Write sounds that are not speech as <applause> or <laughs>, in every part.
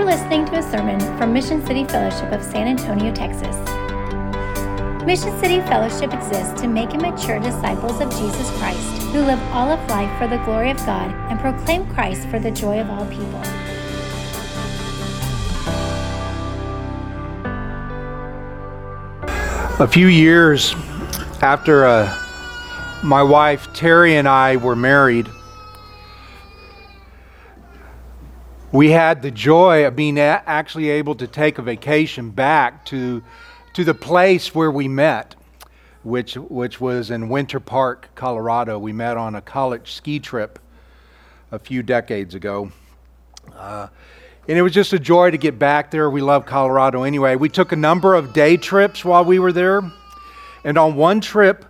You're listening to a sermon from Mission City Fellowship of San Antonio, Texas. Mission City Fellowship exists to make and mature disciples of Jesus Christ who live all of life for the glory of God and proclaim Christ for the joy of all people. A few years after uh, my wife Terry and I were married, we had the joy of being actually able to take a vacation back to, to the place where we met, which, which was in Winter Park, Colorado. We met on a college ski trip a few decades ago. Uh, and it was just a joy to get back there. We love Colorado anyway. We took a number of day trips while we were there. And on one trip,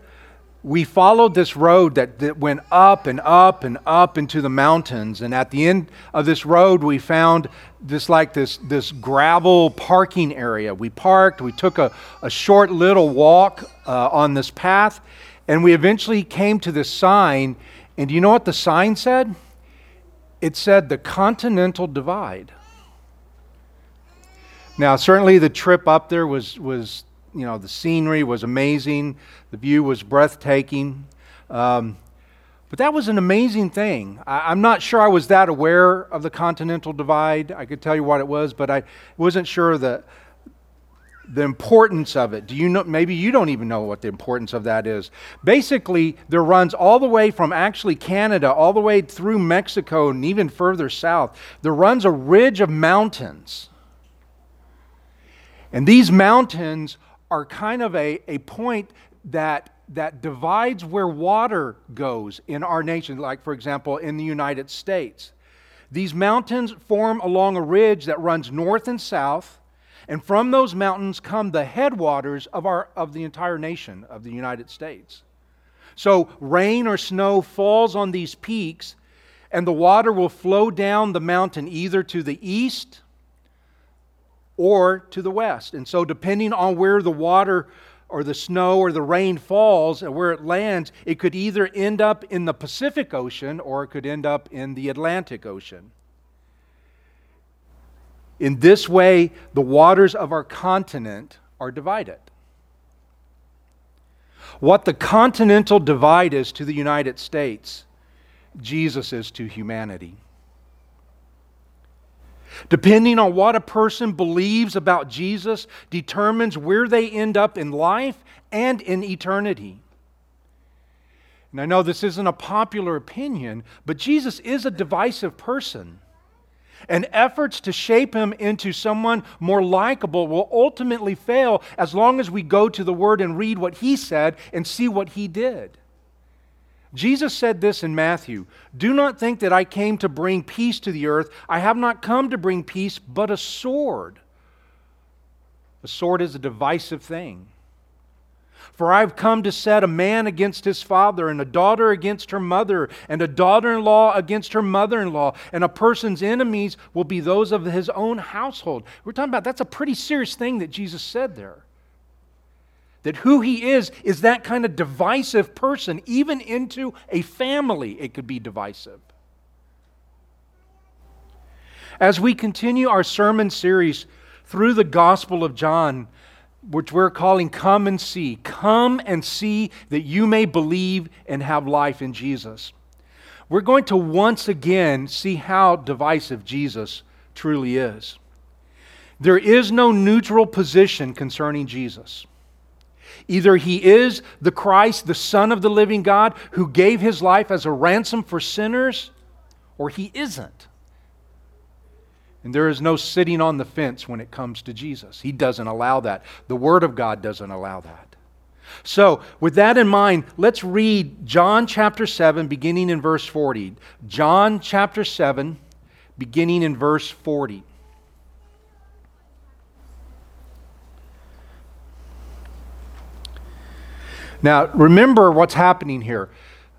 we followed this road that, that went up and up and up into the mountains. And at the end of this road, we found this like this, this gravel parking area. We parked, we took a, a short little walk uh, on this path, and we eventually came to this sign. And do you know what the sign said? It said the Continental Divide. Now, certainly the trip up there was, was you know, the scenery was amazing, the view was breathtaking. Um, but that was an amazing thing. I, am not sure I was that aware of the Continental Divide. I could tell you what it was, but I wasn't sure the, the importance of it. Do you know? Maybe you don't even know what the importance of that is. Basically, there runs all the way from actually Canada, all the way through Mexico, and even further south. There runs a ridge of mountains. And these mountains are kind of a, a point that, that divides where water goes in our nation, like, for example, in the United States. These mountains form along a ridge that runs north and south, and from those mountains come the headwaters of, our, of the entire nation of the United States. So, rain or snow falls on these peaks, and the water will flow down the mountain either to the east or to the west. And so, depending on where the water or the snow or the rain falls and where it lands, it could either end up in the Pacific Ocean or it could end up in the Atlantic Ocean. In this way, the waters of our continent are divided. What the continental divide is to the United States, Jesus is to humanity. Depending on what a person believes about Jesus, determines where they end up in life and in eternity. And I know this isn't a popular opinion, but Jesus is a divisive person. And efforts to shape him into someone more likable will ultimately fail as long as we go to the Word and read what he said and see what he did. Jesus said this in Matthew Do not think that I came to bring peace to the earth. I have not come to bring peace, but a sword. A sword is a divisive thing. For I've come to set a man against his father, and a daughter against her mother, and a daughter in law against her mother in law, and a person's enemies will be those of his own household. We're talking about that's a pretty serious thing that Jesus said there. That who he is is that kind of divisive person. Even into a family, it could be divisive. As we continue our sermon series through the Gospel of John, which we're calling Come and See, come and see that you may believe and have life in Jesus. We're going to once again see how divisive Jesus truly is. There is no neutral position concerning Jesus. Either he is the Christ, the Son of the living God, who gave his life as a ransom for sinners, or he isn't. And there is no sitting on the fence when it comes to Jesus. He doesn't allow that. The Word of God doesn't allow that. So, with that in mind, let's read John chapter 7, beginning in verse 40. John chapter 7, beginning in verse 40. Now, remember what's happening here.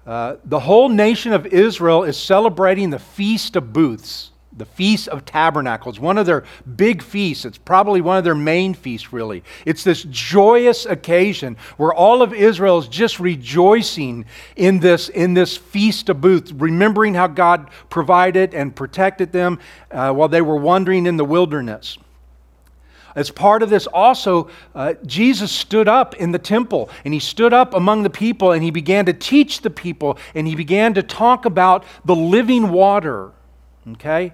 Uh, the whole nation of Israel is celebrating the Feast of Booths. the Feast of Tabernacles, one of their big feasts. It's probably one of their main feasts, really. It's this joyous occasion where all of Israel is just rejoicing in this, in this Feast of Booths, remembering how God provided and protected them uh, while they were wandering in the wilderness. As part of this, also, uh, Jesus stood up in the temple and he stood up among the people and he began to teach the people and he began to talk about the living water. Okay?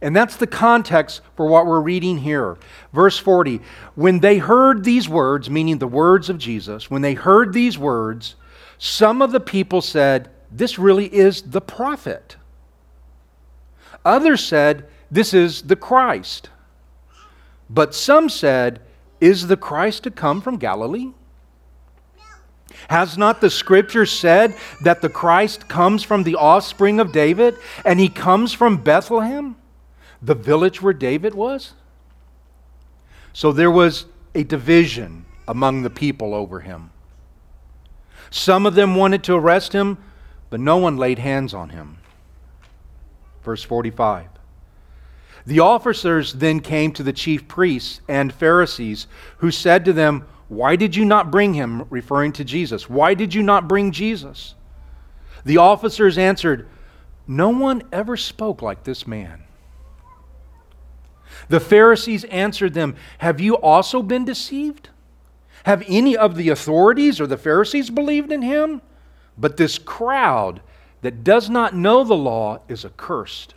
And that's the context for what we're reading here. Verse 40 When they heard these words, meaning the words of Jesus, when they heard these words, some of the people said, This really is the prophet. Others said, This is the Christ. But some said, Is the Christ to come from Galilee? Has not the scripture said that the Christ comes from the offspring of David and he comes from Bethlehem, the village where David was? So there was a division among the people over him. Some of them wanted to arrest him, but no one laid hands on him. Verse 45. The officers then came to the chief priests and Pharisees, who said to them, Why did you not bring him? referring to Jesus. Why did you not bring Jesus? The officers answered, No one ever spoke like this man. The Pharisees answered them, Have you also been deceived? Have any of the authorities or the Pharisees believed in him? But this crowd that does not know the law is accursed.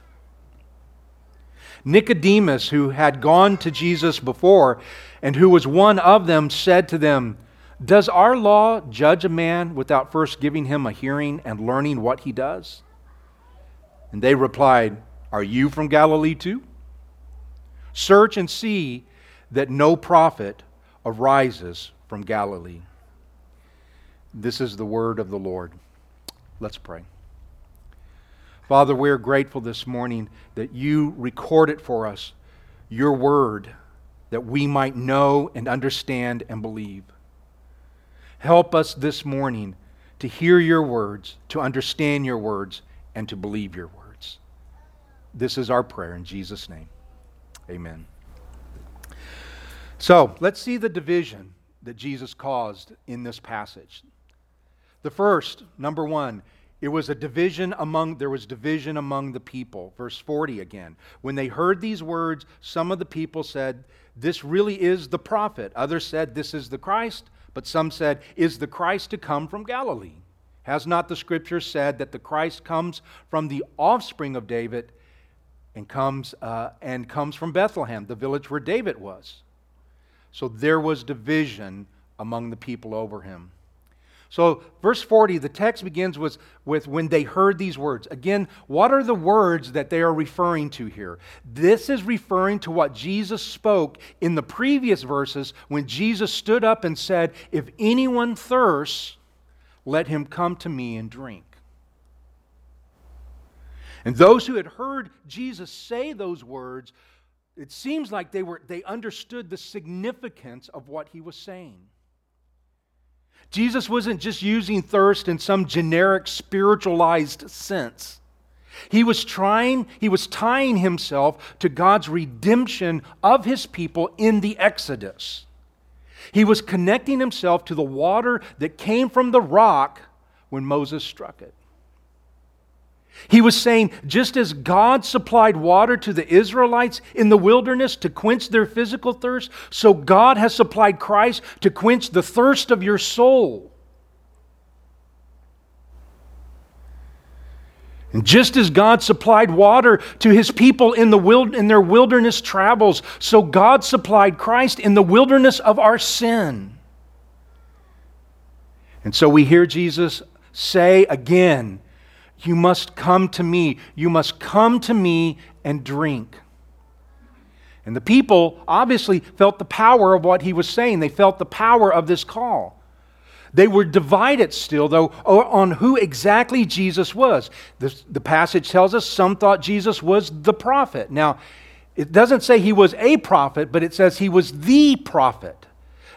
Nicodemus, who had gone to Jesus before and who was one of them, said to them, Does our law judge a man without first giving him a hearing and learning what he does? And they replied, Are you from Galilee too? Search and see that no prophet arises from Galilee. This is the word of the Lord. Let's pray. Father, we're grateful this morning that you recorded for us your word that we might know and understand and believe. Help us this morning to hear your words, to understand your words, and to believe your words. This is our prayer in Jesus' name. Amen. So let's see the division that Jesus caused in this passage. The first, number one, it was a division among there was division among the people. Verse 40 again. When they heard these words, some of the people said, "This really is the prophet." Others said, "This is the Christ." But some said, "Is the Christ to come from Galilee?" Has not the scripture said that the Christ comes from the offspring of David and comes uh, and comes from Bethlehem, the village where David was? So there was division among the people over him. So, verse 40, the text begins with, with when they heard these words. Again, what are the words that they are referring to here? This is referring to what Jesus spoke in the previous verses when Jesus stood up and said, If anyone thirsts, let him come to me and drink. And those who had heard Jesus say those words, it seems like they, were, they understood the significance of what he was saying. Jesus wasn't just using thirst in some generic spiritualized sense. He was trying, he was tying himself to God's redemption of his people in the Exodus. He was connecting himself to the water that came from the rock when Moses struck it. He was saying, just as God supplied water to the Israelites in the wilderness to quench their physical thirst, so God has supplied Christ to quench the thirst of your soul. And just as God supplied water to his people in, the wild, in their wilderness travels, so God supplied Christ in the wilderness of our sin. And so we hear Jesus say again, you must come to me. You must come to me and drink. And the people obviously felt the power of what he was saying. They felt the power of this call. They were divided still, though, on who exactly Jesus was. The, the passage tells us some thought Jesus was the prophet. Now, it doesn't say he was a prophet, but it says he was the prophet.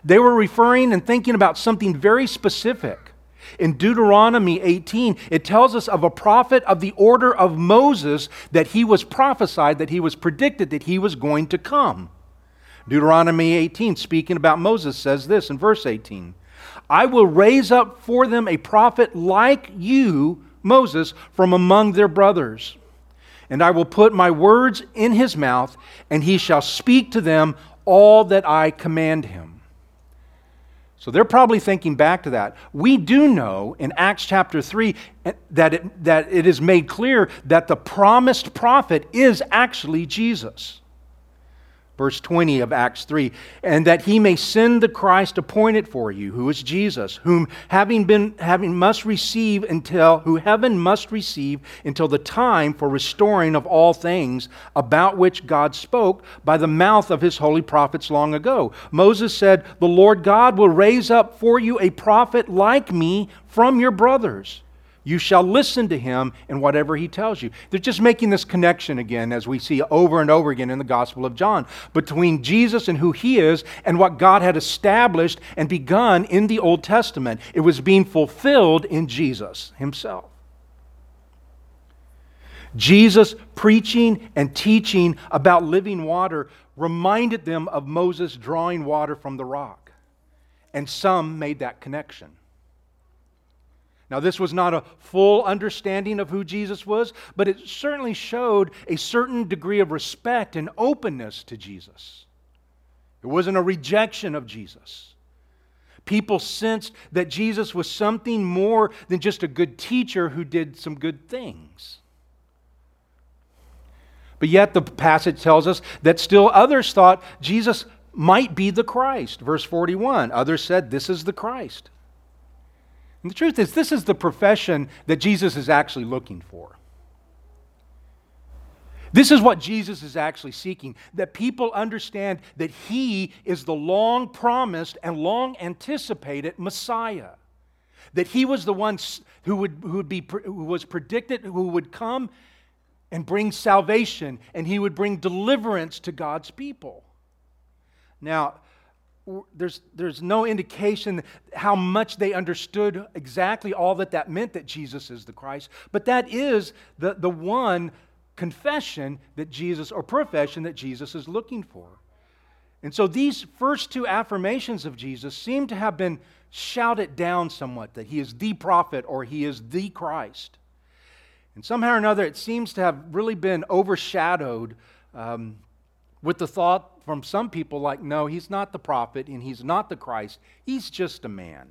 They were referring and thinking about something very specific. In Deuteronomy 18, it tells us of a prophet of the order of Moses that he was prophesied, that he was predicted that he was going to come. Deuteronomy 18, speaking about Moses, says this in verse 18 I will raise up for them a prophet like you, Moses, from among their brothers. And I will put my words in his mouth, and he shall speak to them all that I command him. So they're probably thinking back to that. We do know in Acts chapter 3 eh, that it, that it is made clear that the promised prophet is actually Jesus verse 20 of Acts 3, and that he may send the Christ appointed for you, who is Jesus, whom having been having must receive until who heaven must receive until the time for restoring of all things about which God spoke by the mouth of his holy prophets long ago. Moses said, "The Lord God will raise up for you a prophet like me from your brothers." You shall listen to him in whatever he tells you. They're just making this connection again, as we see over and over again in the Gospel of John, between Jesus and who he is and what God had established and begun in the Old Testament. It was being fulfilled in Jesus himself. Jesus preaching and teaching about living water reminded them of Moses drawing water from the rock. And some made that connection. Now, this was not a full understanding of who Jesus was, but it certainly showed a certain degree of respect and openness to Jesus. It wasn't a rejection of Jesus. People sensed that Jesus was something more than just a good teacher who did some good things. But yet, the passage tells us that still others thought Jesus might be the Christ. Verse 41 others said, This is the Christ. And the truth is, this is the profession that Jesus is actually looking for. This is what Jesus is actually seeking that people understand that he is the long promised and long anticipated Messiah. That he was the one who, would, who, would be, who was predicted, who would come and bring salvation, and he would bring deliverance to God's people. Now, there's, there's no indication how much they understood exactly all that that meant that Jesus is the Christ, but that is the, the one confession that Jesus, or profession that Jesus is looking for. And so these first two affirmations of Jesus seem to have been shouted down somewhat that he is the prophet or he is the Christ. And somehow or another, it seems to have really been overshadowed um, with the thought from some people like, no, he's not the prophet and he's not the Christ. He's just a man.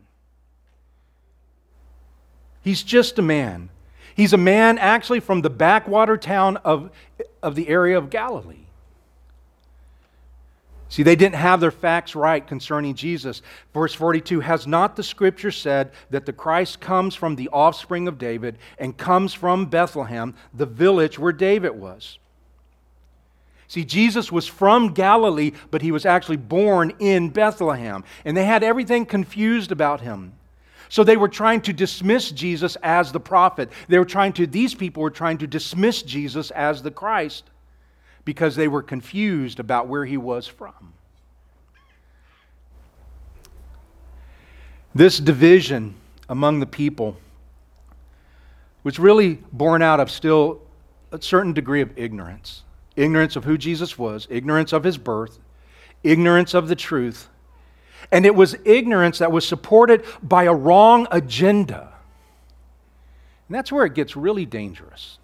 He's just a man. He's a man actually from the backwater town of, of the area of Galilee. See, they didn't have their facts right concerning Jesus. Verse 42 Has not the scripture said that the Christ comes from the offspring of David and comes from Bethlehem, the village where David was? See, Jesus was from Galilee, but he was actually born in Bethlehem. And they had everything confused about him. So they were trying to dismiss Jesus as the prophet. They were trying to, these people were trying to dismiss Jesus as the Christ because they were confused about where he was from. This division among the people was really born out of still a certain degree of ignorance ignorance of who Jesus was, ignorance of his birth, ignorance of the truth. And it was ignorance that was supported by a wrong agenda. And that's where it gets really dangerous.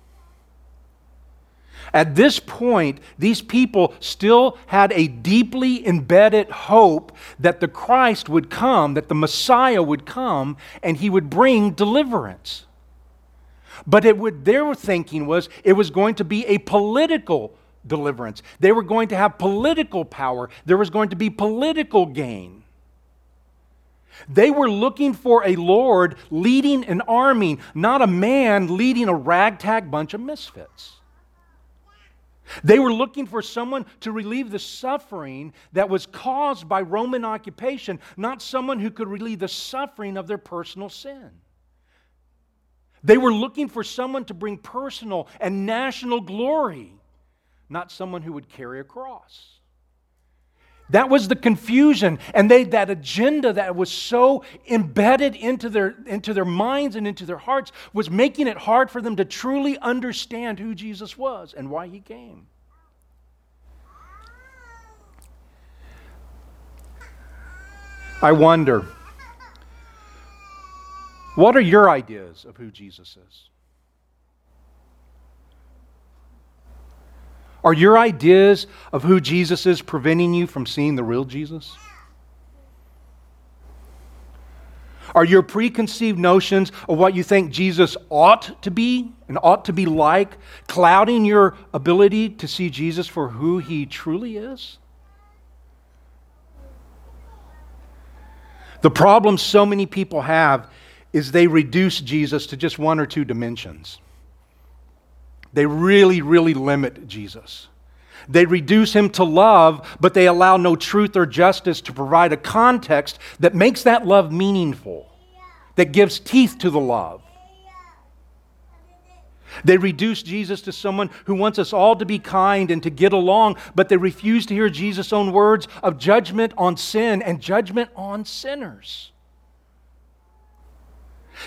At this point, these people still had a deeply embedded hope that the Christ would come, that the Messiah would come, and he would bring deliverance. But it would, their thinking was it was going to be a political deliverance. They were going to have political power. There was going to be political gain. They were looking for a Lord leading an army, not a man leading a ragtag bunch of misfits. They were looking for someone to relieve the suffering that was caused by Roman occupation, not someone who could relieve the suffering of their personal sin. They were looking for someone to bring personal and national glory, not someone who would carry a cross. That was the confusion. And they, that agenda that was so embedded into their, into their minds and into their hearts was making it hard for them to truly understand who Jesus was and why he came. I wonder, what are your ideas of who Jesus is? Are your ideas of who Jesus is preventing you from seeing the real Jesus? Are your preconceived notions of what you think Jesus ought to be and ought to be like clouding your ability to see Jesus for who he truly is? The problem so many people have is they reduce Jesus to just one or two dimensions. They really, really limit Jesus. They reduce him to love, but they allow no truth or justice to provide a context that makes that love meaningful, that gives teeth to the love. They reduce Jesus to someone who wants us all to be kind and to get along, but they refuse to hear Jesus' own words of judgment on sin and judgment on sinners.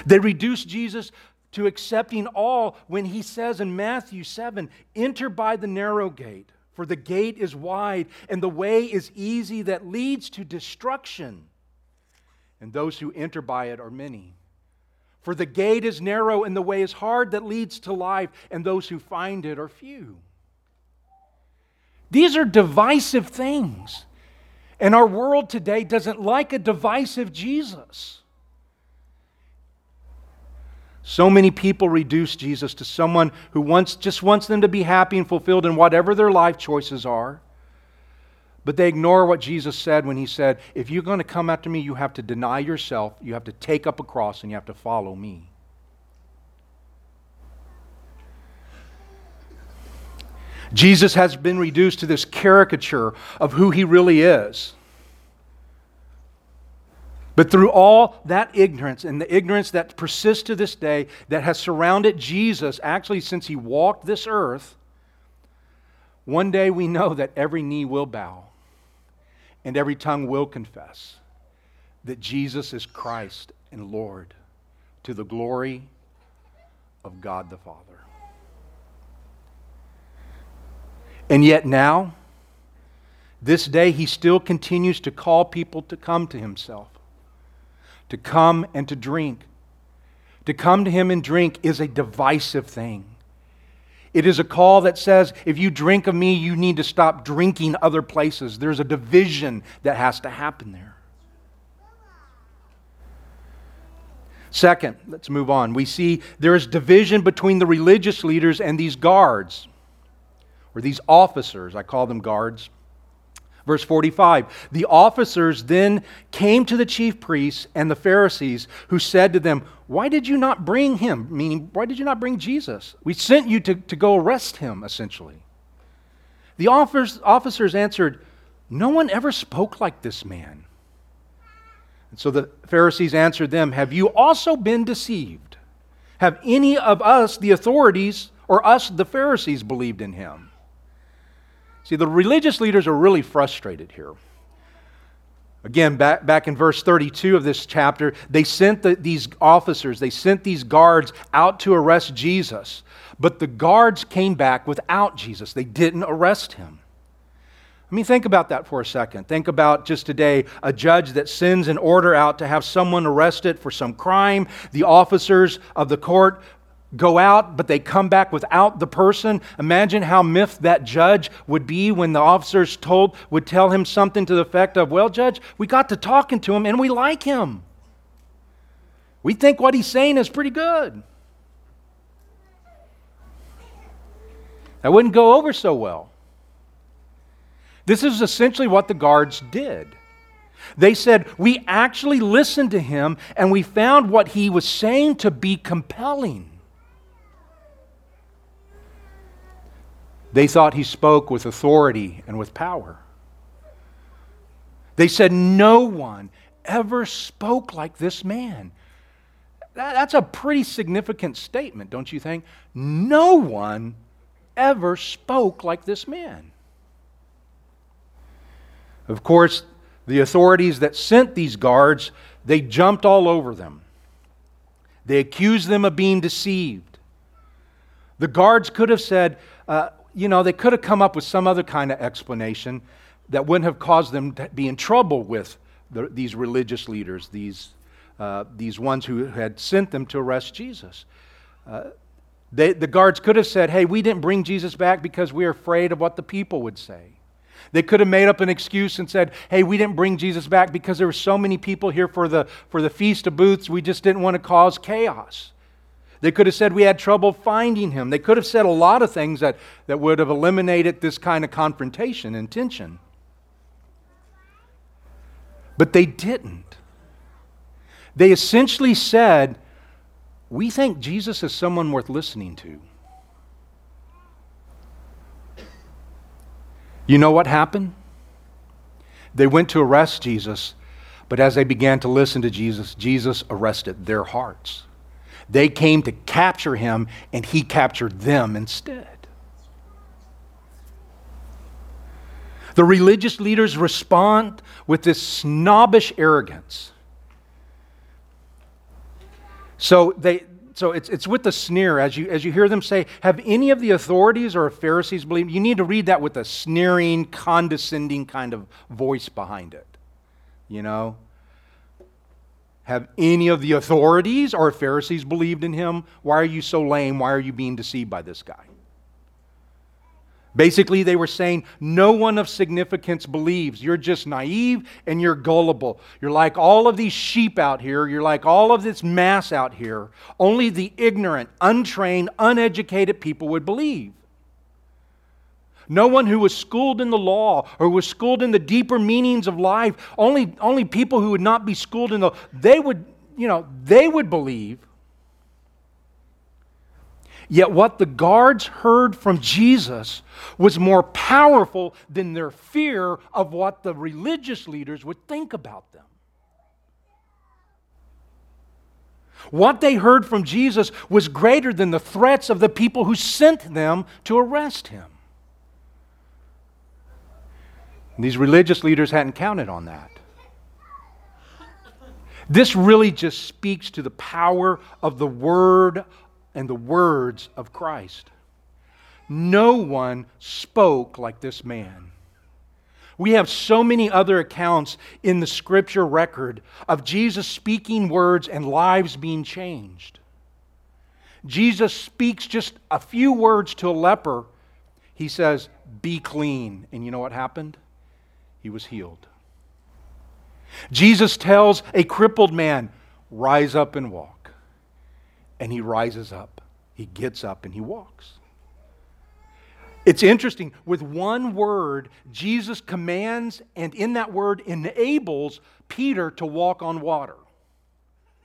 They reduce Jesus to accepting all when he says in Matthew 7 enter by the narrow gate, for the gate is wide and the way is easy that leads to destruction, and those who enter by it are many. For the gate is narrow and the way is hard that leads to life, and those who find it are few. These are divisive things. And our world today doesn't like a divisive Jesus. So many people reduce Jesus to someone who wants, just wants them to be happy and fulfilled in whatever their life choices are. But they ignore what Jesus said when he said, If you're going to come after me, you have to deny yourself, you have to take up a cross, and you have to follow me. Jesus has been reduced to this caricature of who he really is. But through all that ignorance and the ignorance that persists to this day that has surrounded Jesus, actually, since he walked this earth, one day we know that every knee will bow and every tongue will confess that Jesus is Christ and Lord to the glory of God the Father. And yet now, this day, he still continues to call people to come to himself to come and to drink. To come to Him and drink is a divisive thing. It is a call that says, if you drink of me, you need to stop drinking other places. There's a division that has to happen there. Second, let's move on. We see there is division between the religious leaders and these guards, or these officers. I call them guards. Verse 45 The officers then came to the chief priests and the Pharisees, who said to them, Why did you not bring him? Meaning, why did you not bring Jesus? We sent you to, to go arrest him, essentially. The officers answered, No one ever spoke like this man. And so the Pharisees answered them, Have you also been deceived? Have any of us, the authorities, or us, the Pharisees, believed in him? See, the religious leaders are really frustrated here. Again, back, back in verse 32 of this chapter, they sent the, these officers, they sent these guards out to arrest Jesus. But the guards came back without Jesus. They didn't arrest him. I mean, think about that for a second. Think about just today a judge that sends an order out to have someone arrested for some crime. The officers of the court go out, but they come back without the person. Imagine how miffed that judge would be when the officers told would tell him something to the effect of, "Well, judge, we got to talking to him and we like him. We think what he's saying is pretty good." That wouldn't go over so well. This is essentially what the guards did. They said, We actually listened to him and we found what he was saying to be compelling. They thought he spoke with authority and with power. They said, No one ever spoke like this man. That, that's a pretty significant statement, don't you think? No one ever spoke like this man. Of course, the authorities that sent these guards, they jumped all over them. They accused them of being deceived. The guards could have said, uh, you know, they could have come up with some other kind of explanation that wouldn't have caused them to be in trouble with the, these religious leaders, these, uh, these ones who had sent them to arrest Jesus. Uh, they, the guards could have said, hey, we didn't bring Jesus back because we are afraid of what the people would say. They could have made up an excuse and said, hey, we didn't bring Jesus back because there were so many people here for the, for the Feast of Booths, we just didn't want to cause chaos. They could have said we had trouble finding him. They could have said a lot of things that, that would have eliminated this kind of confrontation and tension. But they didn't. They essentially said, We think Jesus is someone worth listening to. You know what happened? They went to arrest Jesus, but as they began to listen to Jesus, Jesus arrested their hearts. They came to capture him, and he captured them instead. The religious leaders respond with this snobbish arrogance. So they, so it's, it's with a sneer as you, as you hear them say, Have any of the authorities or Pharisees believed? You need to read that with a sneering, condescending kind of voice behind it. You know? Have any of the authorities or Pharisees believed in him? Why are you so lame? Why are you being deceived by this guy? Basically, they were saying, No one of significance believes. You're just naive and you're gullible. You're like all of these sheep out here. You're like all of this mass out here. Only the ignorant, untrained, uneducated people would believe. No one who was schooled in the law or was schooled in the deeper meanings of life, only, only people who would not be schooled in the, they would, you know, they would believe. Yet what the guards heard from Jesus was more powerful than their fear of what the religious leaders would think about them. What they heard from Jesus was greater than the threats of the people who sent them to arrest him. These religious leaders hadn't counted on that. This really just speaks to the power of the Word and the words of Christ. No one spoke like this man. We have so many other accounts in the scripture record of Jesus speaking words and lives being changed. Jesus speaks just a few words to a leper. He says, Be clean. And you know what happened? He was healed. Jesus tells a crippled man, Rise up and walk and he rises up. He gets up and he walks. It's interesting. With one word, Jesus commands, and in that word enables Peter to walk on water.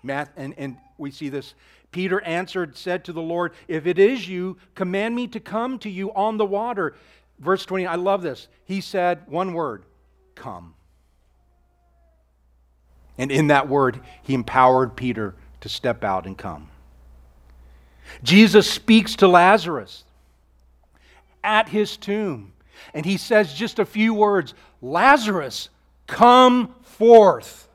Math, and, and we see this. Peter answered, said to the Lord, If it is you, command me to come to you on the water. Verse 20, I love this. He said, one word, come. And in that word, he empowered Peter to step out and come. Jesus speaks to Lazarus at his tomb, and he says just a few words Lazarus, come forth.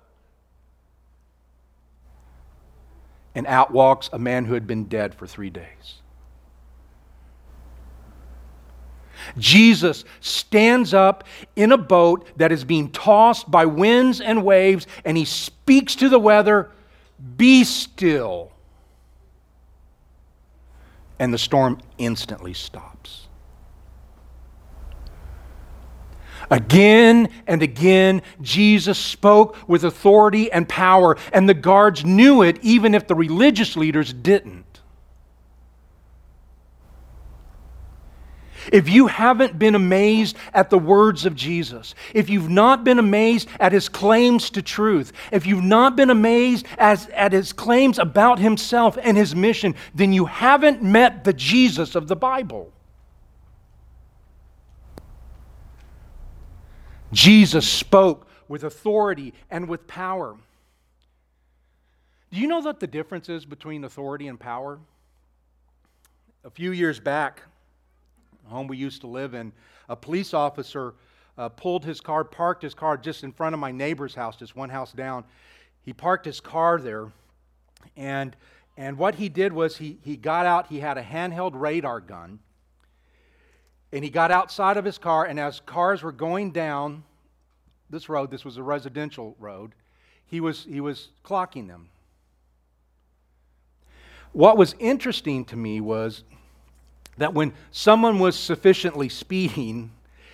And out walks a man who had been dead for three days. Jesus stands up in a boat that is being tossed by winds and waves, and he speaks to the weather Be still and the storm instantly stops. Again and again, Jesus spoke with authority and power, and the guards knew it even if the religious leaders didn't. If you haven't been amazed at the words of Jesus, if you've not been amazed at his claims to truth, if you've not been amazed as, at his claims about himself and his mission, then you haven't met the Jesus of the Bible. Jesus spoke with authority and with power. Do you know what the difference is between authority and power? A few years back, home we used to live in, a police officer uh, pulled his car, parked his car just in front of my neighbor's house, just one house down. He parked his car there, and, and what he did was he, he got out, he had a handheld radar gun, and he got outside of his car, and as cars were going down this road, this was a residential road, he was, he was clocking them. What was interesting to me was that when someone was sufficiently speeding,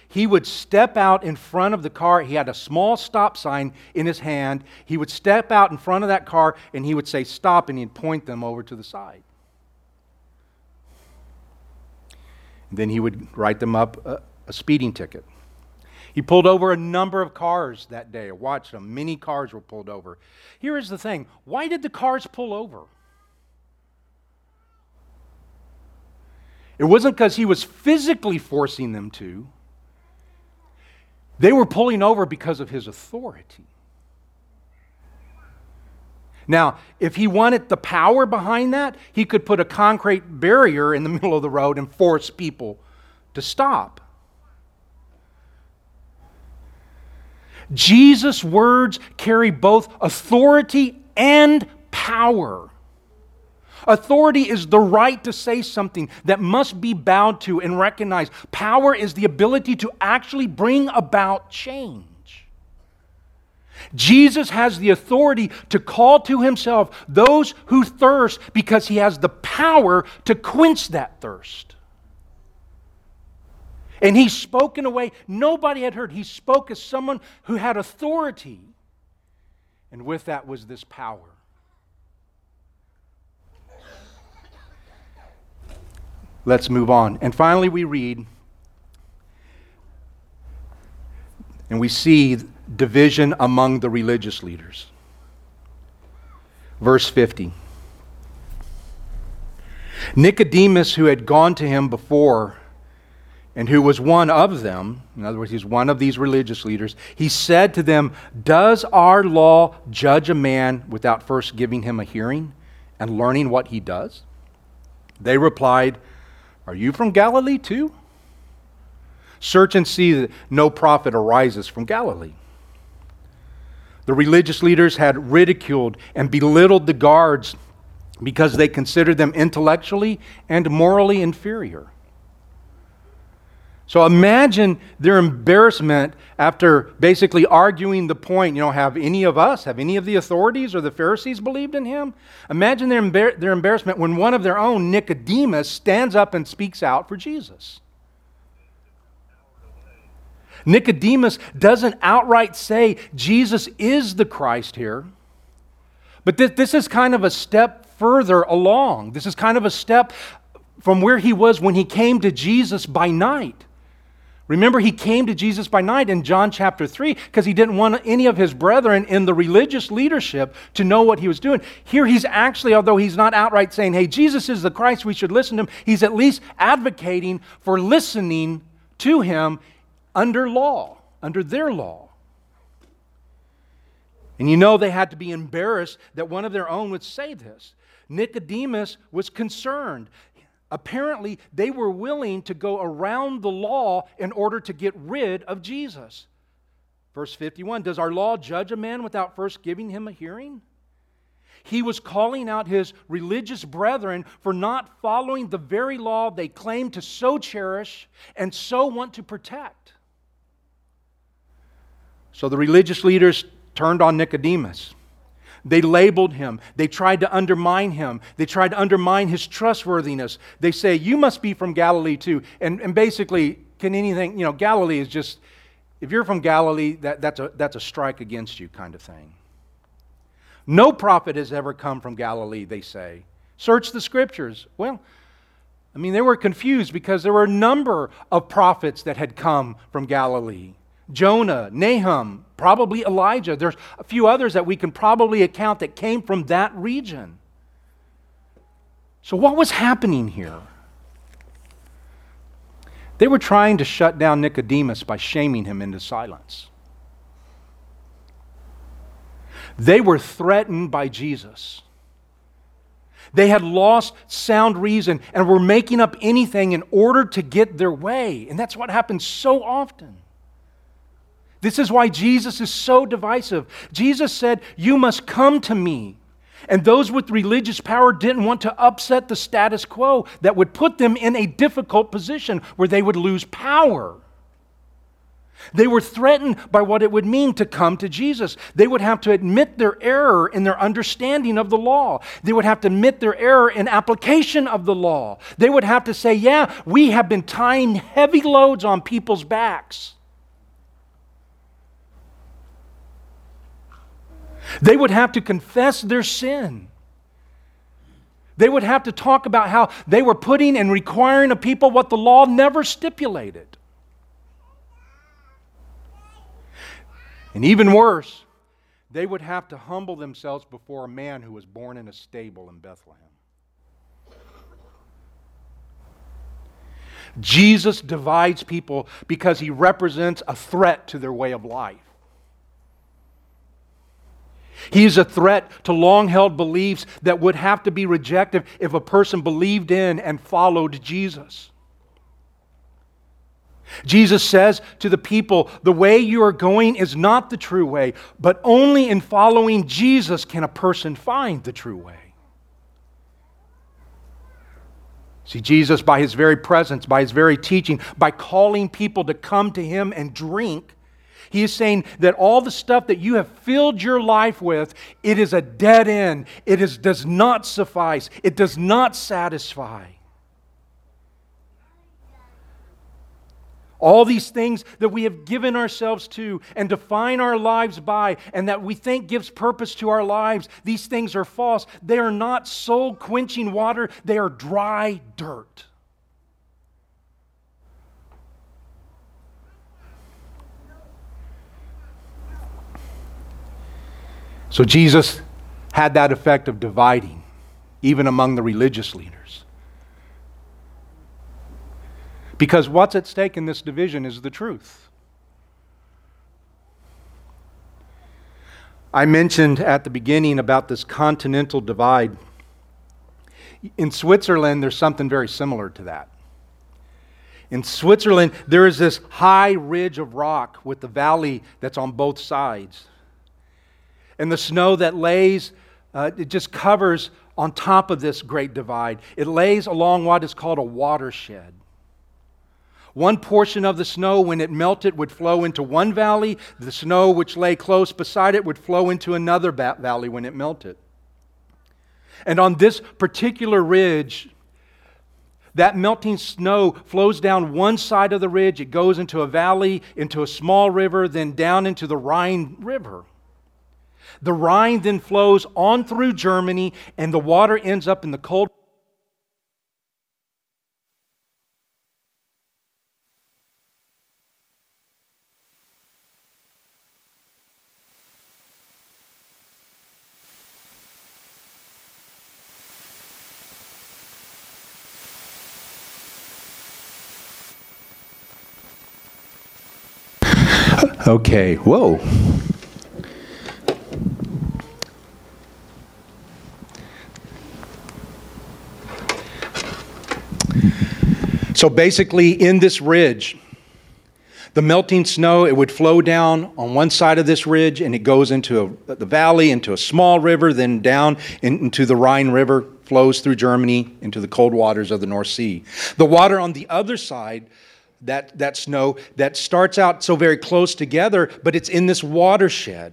he would step out in front of the car. He had a small stop sign in his hand. He would step out in front of that car and he would say, Stop, and he'd point them over to the side. And then he would write them up a, a speeding ticket. He pulled over a number of cars that day. I watched them. Many cars were pulled over. Here is the thing why did the cars pull over? It wasn't because he was physically forcing them to, they were pulling over because of his authority. Now, if he wanted the power behind that, he could put a concrete barrier in the <laughs> middle of the road and force people to stop. Jesus' words carry both authority and power. Authority is the right to say something that must be bowed to and recognized. Power is the ability to actually bring about change. Jesus has the authority to call to himself those who thirst because he has the power to quench that thirst. And he spoke in a way nobody had heard. He spoke as someone who had authority. And with that was this power. Let's move on. And finally, we read and we see division among the religious leaders. Verse 50. Nicodemus, who had gone to him before and who was one of them, in other words, he's one of these religious leaders, he said to them, Does our law judge a man without first giving him a hearing and learning what he does? They replied, are you from Galilee too? Search and see that no prophet arises from Galilee. The religious leaders had ridiculed and belittled the guards because they considered them intellectually and morally inferior. So imagine their embarrassment after basically arguing the point. You know, have any of us, have any of the authorities or the Pharisees believed in him? Imagine their, embar- their embarrassment when one of their own, Nicodemus, stands up and speaks out for Jesus. Nicodemus doesn't outright say Jesus is the Christ here, but this, this is kind of a step further along. This is kind of a step from where he was when he came to Jesus by night. Remember, he came to Jesus by night in John chapter 3 because he didn't want any of his brethren in the religious leadership to know what he was doing. Here, he's actually, although he's not outright saying, hey, Jesus is the Christ, we should listen to him, he's at least advocating for listening to him under law, under their law. And you know, they had to be embarrassed that one of their own would say this. Nicodemus was concerned. Apparently, they were willing to go around the law in order to get rid of Jesus. Verse 51 Does our law judge a man without first giving him a hearing? He was calling out his religious brethren for not following the very law they claim to so cherish and so want to protect. So the religious leaders turned on Nicodemus. They labeled him. They tried to undermine him. They tried to undermine his trustworthiness. They say, You must be from Galilee too. And, and basically, can anything, you know, Galilee is just, if you're from Galilee, that, that's, a, that's a strike against you kind of thing. No prophet has ever come from Galilee, they say. Search the scriptures. Well, I mean, they were confused because there were a number of prophets that had come from Galilee. Jonah, Nahum, probably Elijah. There's a few others that we can probably account that came from that region. So, what was happening here? They were trying to shut down Nicodemus by shaming him into silence. They were threatened by Jesus. They had lost sound reason and were making up anything in order to get their way. And that's what happens so often. This is why Jesus is so divisive. Jesus said, You must come to me. And those with religious power didn't want to upset the status quo that would put them in a difficult position where they would lose power. They were threatened by what it would mean to come to Jesus. They would have to admit their error in their understanding of the law. They would have to admit their error in application of the law. They would have to say, Yeah, we have been tying heavy loads on people's backs. They would have to confess their sin. They would have to talk about how they were putting and requiring of people what the law never stipulated. And even worse, they would have to humble themselves before a man who was born in a stable in Bethlehem. Jesus divides people because he represents a threat to their way of life. He is a threat to long held beliefs that would have to be rejected if a person believed in and followed Jesus. Jesus says to the people, The way you are going is not the true way, but only in following Jesus can a person find the true way. See, Jesus, by his very presence, by his very teaching, by calling people to come to him and drink, he is saying that all the stuff that you have filled your life with, it is a dead end. It is, does not suffice. It does not satisfy. All these things that we have given ourselves to and define our lives by, and that we think gives purpose to our lives, these things are false. They are not soul quenching water, they are dry dirt. So Jesus had that effect of dividing, even among the religious leaders. Because what's at stake in this division is the truth. I mentioned at the beginning about this continental divide. In Switzerland, there's something very similar to that. In Switzerland, there is this high ridge of rock with the valley that's on both sides and the snow that lays, uh, it just covers on top of this great divide. It lays along what is called a watershed. One portion of the snow, when it melted, would flow into one valley. The snow which lay close beside it would flow into another valley when it melted. And on this particular ridge, that melting snow flows down one side of the ridge. It goes into a valley, into a small river, then down into the Rhine River. The Rhine then flows on through Germany, and the water ends up in the cold. Okay, whoa. So basically, in this ridge, the melting snow, it would flow down on one side of this ridge and it goes into a, the valley, into a small river, then down into the Rhine River, flows through Germany into the cold waters of the North Sea. The water on the other side, that, that snow, that starts out so very close together, but it's in this watershed.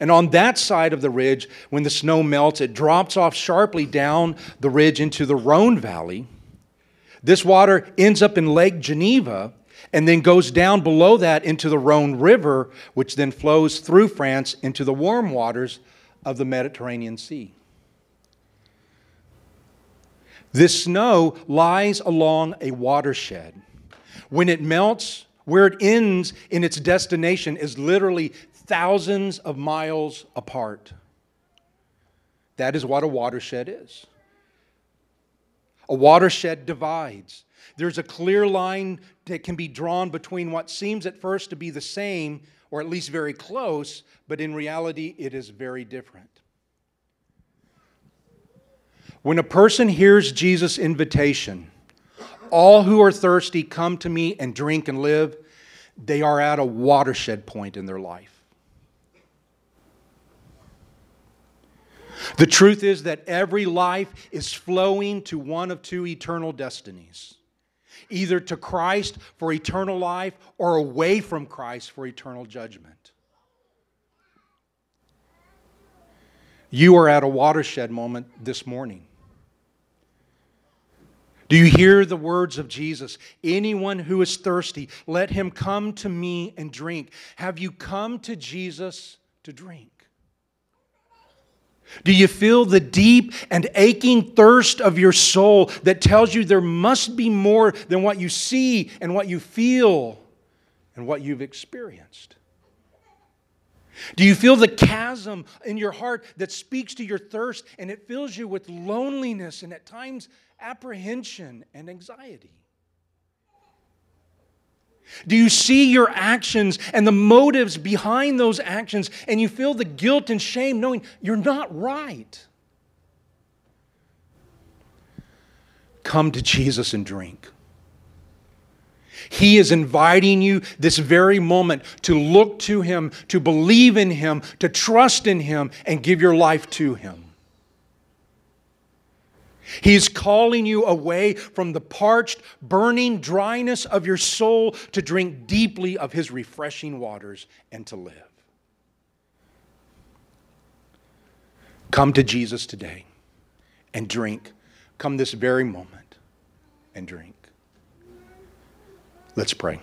And on that side of the ridge, when the snow melts, it drops off sharply down the ridge into the Rhone Valley. This water ends up in Lake Geneva and then goes down below that into the Rhone River, which then flows through France into the warm waters of the Mediterranean Sea. This snow lies along a watershed. When it melts, where it ends in its destination is literally thousands of miles apart. That is what a watershed is. A watershed divides. There's a clear line that can be drawn between what seems at first to be the same, or at least very close, but in reality, it is very different. When a person hears Jesus' invitation, all who are thirsty come to me and drink and live, they are at a watershed point in their life. The truth is that every life is flowing to one of two eternal destinies either to Christ for eternal life or away from Christ for eternal judgment. You are at a watershed moment this morning. Do you hear the words of Jesus? Anyone who is thirsty, let him come to me and drink. Have you come to Jesus to drink? Do you feel the deep and aching thirst of your soul that tells you there must be more than what you see and what you feel and what you've experienced? Do you feel the chasm in your heart that speaks to your thirst and it fills you with loneliness and at times apprehension and anxiety? Do you see your actions and the motives behind those actions and you feel the guilt and shame knowing you're not right? Come to Jesus and drink. He is inviting you this very moment to look to Him, to believe in Him, to trust in Him, and give your life to Him. He's calling you away from the parched, burning dryness of your soul to drink deeply of His refreshing waters and to live. Come to Jesus today and drink. Come this very moment and drink. Let's pray.